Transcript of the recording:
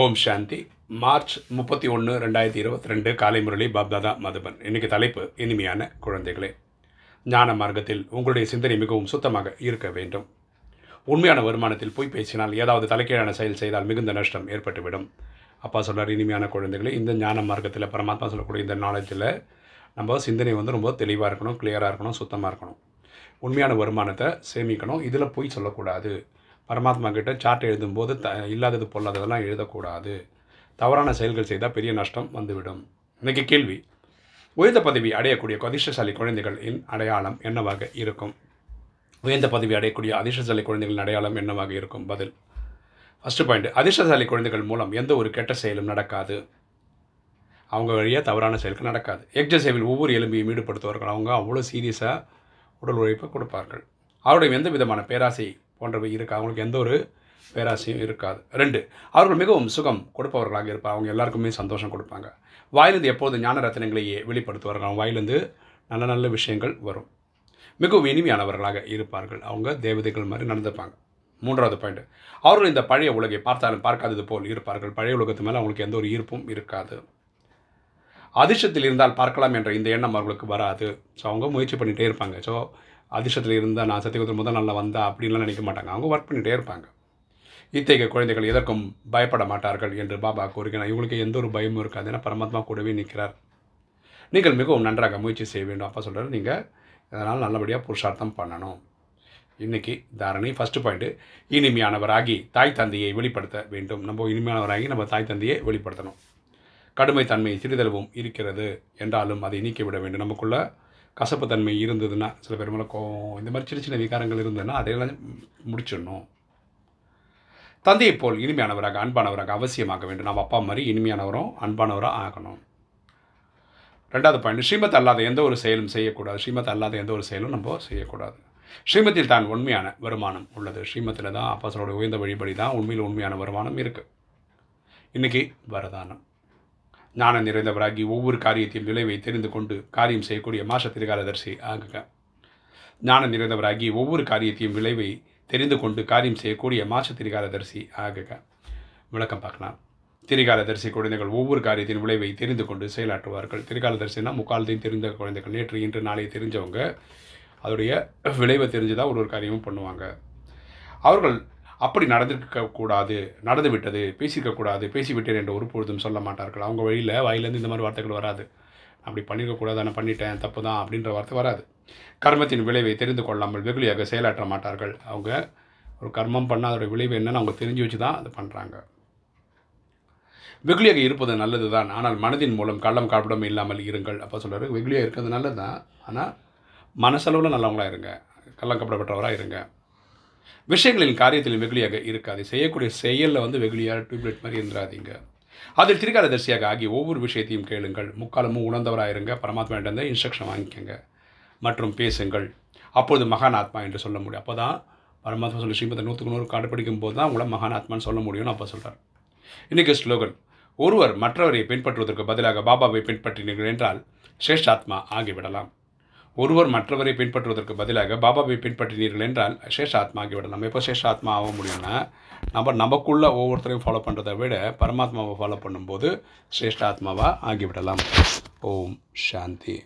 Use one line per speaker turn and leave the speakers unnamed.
ஓம் சாந்தி. March முப்பத்தி ஒன்று ரெண்டாயிரத்தி இருபத்தி ரெண்டு காலை முரளி பாப்தாதா மதுபன். இன்னைக்கு தலைப்பு இனிமையான குழந்தைகளே. ஞான மார்க்கத்தில் உங்களுடைய சிந்தனை மிகவும் சுத்தமாக இருக்க வேண்டும். உண்மையான வருமானத்தில் பொய் பேசினால் ஏதாவது தலைக்கீழான செயல் செய்தால் மிகுந்த நஷ்டம் ஏற்பட்டுவிடும். அப்பா சொல்கிறார் இனிமையான குழந்தைகளே இந்த ஞான மார்க்கத்தில் பரமாத்மா சொல்லக்கூடிய இந்த நாலேஜில் நம்ம சிந்தனை வந்து ரொம்ப தெளிவாக இருக்கணும் கிளியராக இருக்கணும் சுத்தமாக இருக்கணும். உண்மையான வருமானத்தை சேமிக்கணும் இதில் பொய் சொல்லக்கூடாது. பரமாத்மா கிட்ட சார்ட் எழுதும்போது த இல்லாதது பொல்லாததெல்லாம் எழுதக்கூடாது. தவறான செயல்கள் செய்தால் பெரிய நஷ்டம் வந்துவிடும். இன்றைக்கி கேள்வி. உயர்ந்த பதவி அடையக்கூடிய அதிர்ஷ்டசாலி குழந்தைகளின் அடையாளம் என்னவாக இருக்கும்? உயர்ந்த பதவி அடையக்கூடிய அதிர்ஷ்டசாலி குழந்தைகளின் அடையாளம் என்னவாக இருக்கும்? பதில். ஃபஸ்ட்டு பாயிண்ட் அதிர்ஷ்டசாலி குழந்தைகள் மூலம் எந்த ஒரு கெட்ட செயலும் நடக்காது. அவங்க வழியாக தவறான செயலுக்கு நடக்காது. எக்ஸசைவில் ஒவ்வொரு எலும்பையும் ஈடுபடுத்துவார்கள். அவங்க அவ்வளோ சீரியஸாக உடல் உழைப்பை கொடுப்பார்கள். அவருடைய எந்த விதமான பேராசை போன்றவை இருக்கா? அவங்களுக்கு எந்த ஒரு பேராசையும் இருக்காது. ரெண்டு அவர்கள் மிகவும் சுகம் கொடுப்பவர்களாக இருப்பார். அவங்க எல்லாருக்குமே சந்தோஷம் கொடுப்பாங்க. வாயிலிருந்து எப்போது ஞான ரத்தினங்களையே வெளிப்படுத்துவார்கள்? அவங்க வாயிலிருந்து நல்ல நல்ல விஷயங்கள் வரும். மிகவும் இனிமையானவர்களாக இருப்பார்கள். அவங்க தேவதைகள் மாதிரி நடந்துப்பாங்க. மூன்றாவது பாயிண்ட் அவர்கள் இந்த பழைய உலகை பார்த்தாலும் பார்க்காதது போல் இருப்பார்கள். பழைய உலகத்து மேலே அவங்களுக்கு எந்த ஒரு ஈர்ப்பும் இருக்காது. அதிர்ஷ்டத்தில் இருந்தால் பார்க்கலாம் என்ற இந்த எண்ணம் அவர்களுக்கு வராது. ஸோ அவங்க முயற்சி பண்ணிகிட்டே இருப்பாங்க. ஸோ அதிர்ஷ்டத்தில் இருந்தால் நான் சத்தியகுதிர முதல் நாளில் வந்தா அப்படின்லாம் நினைக்க மாட்டாங்க. அவங்க ஒர்க் பண்ணிகிட்டே இருப்பாங்க. இத்தகைய குழந்தைகள் எதற்கும் பயப்பட மாட்டார்கள் என்று பாபா கூறுகிறார். இவங்களுக்கு எந்த ஒரு பயமும் இருக்காது. ஏன்னா பரமாத்மா கூடவே நிற்கிறார் நீங்கள் மிகவும் நன்றாக முயற்சி செய்ய வேண்டும். அப்பா சொல்கிறார் நீங்கள் அதனால் நல்லபடியாக புருஷார்த்தம் பண்ணணும். இன்றைக்கி தாரணை ஃபஸ்ட்டு பாயிண்ட்டு இனிமையானவராகி தாய் தந்தையை வெளிப்படுத்த வேண்டும். நம்ம இனிமையானவராகி நம்ம தாய் தந்தையை வெளிப்படுத்தணும். கடுமை தன்மை சிறிதளவும் இருக்கிறது என்றாலும் அதை நீக்கிவிட வேண்டும். நமக்குள்ளே கசப்புத்தன்மை இருந்ததுன்னா சில பேர் மேலே கோவம் இந்த மாதிரி சின்ன சின்ன விகாரங்கள் இருந்ததுன்னா அதையெல்லாம் முடிச்சிடணும். தந்தையை போல் இனிமையானவராக அன்பானவராக அவசியமாக வேண்டும். நம்ம அப்பா மாதிரி இனிமையானவரும் அன்பானவராக ஆகணும். ரெண்டாவது பாயிண்ட் ஸ்ரீமத் அல்லாத எந்த ஒரு செயலும் செய்யக்கூடாது. ஸ்ரீமத் அல்லாத எந்த ஒரு செயலும் நம்ம செய்யக்கூடாது. ஸ்ரீமத்தில் தான் உண்மையான வருமானம் உள்ளது. ஸ்ரீமத்தில் தான் அப்பாசனோட உயர்ந்த வழிபடி தான் உண்மையில் உண்மையான வருமானம் இருக்குது இன்றைக்கி வரதானம். ஞான நிறைந்தவராகி ஒவ்வொரு காரியத்தையும் விளைவை தெரிந்து கொண்டு காரியம் செய்யக்கூடிய மாச திரிகாலதர்சி ஆகுக. ஞான நிறைந்தவராகி ஒவ்வொரு காரியத்தையும் விளைவை தெரிந்து கொண்டு காரியம் செய்யக்கூடிய மாச திரிகாலதர்சி ஆகுக. விளக்கம் பார்க்கலாம். திரிகாலதரிசி குழந்தைகள் ஒவ்வொரு காரியத்தின் விளைவை தெரிந்து கொண்டு செயலாற்றுவார்கள். திரிகாலதரிசினா முக்காலத்தையும் தெரிந்த குழந்தைகள். நேற்று இன்று நாளை தெரிஞ்சவங்க அதோடைய விளைவை தெரிஞ்சு தான் ஒரு ஒரு காரியமும் பண்ணுவாங்க. அவர்கள் அப்படி நடந்திருக்க கூடாது நடந்து விட்டது பேசியிருக்கக்கூடாது பேசிவிட்டேன் என்று ஒரு பொழுதும் சொல்ல மாட்டார்கள். அவங்க வழியில் வாயிலேருந்து இந்த மாதிரி வார்த்தைகள் வராது. அப்படி பண்ணியிருக்கக்கூடாது நான் பண்ணிட்டேன் தப்பு தான் அப்படின்ற வார்த்தை வராது. கர்மத்தின் விளைவை தெரிந்து கொள்ளாமல் வெகுளியாக செயலாற்ற மாட்டார்கள். அவங்க ஒரு கர்மம் பண்ணால் அதோட விளைவு என்னென்னு அவங்க தெரிஞ்சு வச்சு தான் அது பண்ணுறாங்க வெகுளியாக இருப்பது நல்லது தான். ஆனால் மனதின் மூலம் கள்ளம் காப்பிடம் இல்லாமல் இருங்கள். அப்போ சொல்கிறாரு வெகுளியாக இருக்கிறது நல்லது தான். ஆனால் மனசளவில் நல்லவங்களாக இருங்க. கள்ளம் காப்பிடப்பட்டவராக இருங்க. விஷயங்களின் காரியத்திலும் வெகுளியாக இருக்காது. செய்யக்கூடிய செயலில் வந்து வெகுளியாக டியூப்லைட் மாதிரி இருந்துடாதீங்க அதில் திரிகாலதரிசியாக ஆகி ஒவ்வொரு விஷயத்தையும் கேளுங்கள். முக்காலமும் உணர்ந்தவராயிருங்க. இருங்க இன்ஸ்ட்ரக்ஷன் வாங்கிக்கோங்க. மற்றும் பேசுங்கள். அப்பொழுது மகான் ஆத்மா என்று சொல்ல முடியும். அப்போ தான் பரமாத்மா சொல்லி ஸ்ரீமத்தை நூற்றுக்கு நூறு கடைப்பிடிக்கும் போது தான் உங்களை மகான் ஆத்மான்னு சொல்ல முடியும்னு அப்போ சொல்கிறார் இன்றைக்கு ஸ்லோகன். ஒருவர் மற்றவரை பின்பற்றுவதற்கு பதிலாக பாபாவை பின்பற்றினீர்கள் என்றால் சிரேஷ்டாத்மா ஆகிவிடலாம். ஒருவர் மற்றவரை பின்பற்றுவதற்கு பதிலாக பாபாவை பின்பற்றினீர்கள் என்றால் சேஷாத்மா நம்ம எப்போ சேஷாத்மா ஆக முடியும்னா நம்ம நமக்குள்ள ஒவ்வொருத்தரையும் ஃபாலோ பண்ணுறதை விட பரமாத்மாவை ஃபாலோ பண்ணும்போது சிரேஷ்டாத்மாவாக ஆகிவிடலாம். ஓம் சாந்தி.